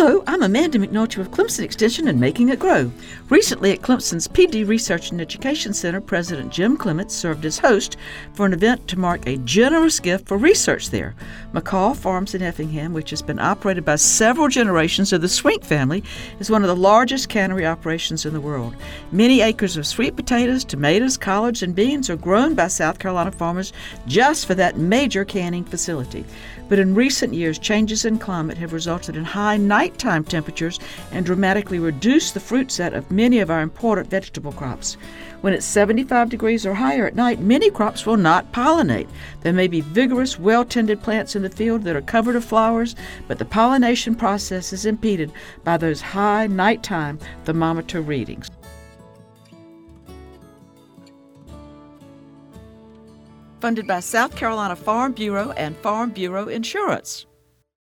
Hello, I'm Amanda McNulty with Clemson Extension and Making It Grow. Recently at Clemson's Pee Dee Research and Education Center, President Jim Clements served as host for an event to mark a generous gift for research there. McCall Farms in Effingham, which has been operated by several generations of the Swink family, is one of the largest cannery operations in the world. Many acres of sweet potatoes, tomatoes, collards, and beans are grown by South Carolina farmers just for that major canning facility. But in recent years, changes in climate have resulted in high nighttime temperatures and dramatically reduce the fruit set of many of our important vegetable crops. When it's 75 degrees or higher at night, many crops will not pollinate. There may be vigorous, well tended plants in the field that are covered with flowers, but the pollination process is impeded by those high nighttime thermometer readings. funded by South Carolina Farm Bureau and Farm Bureau Insurance.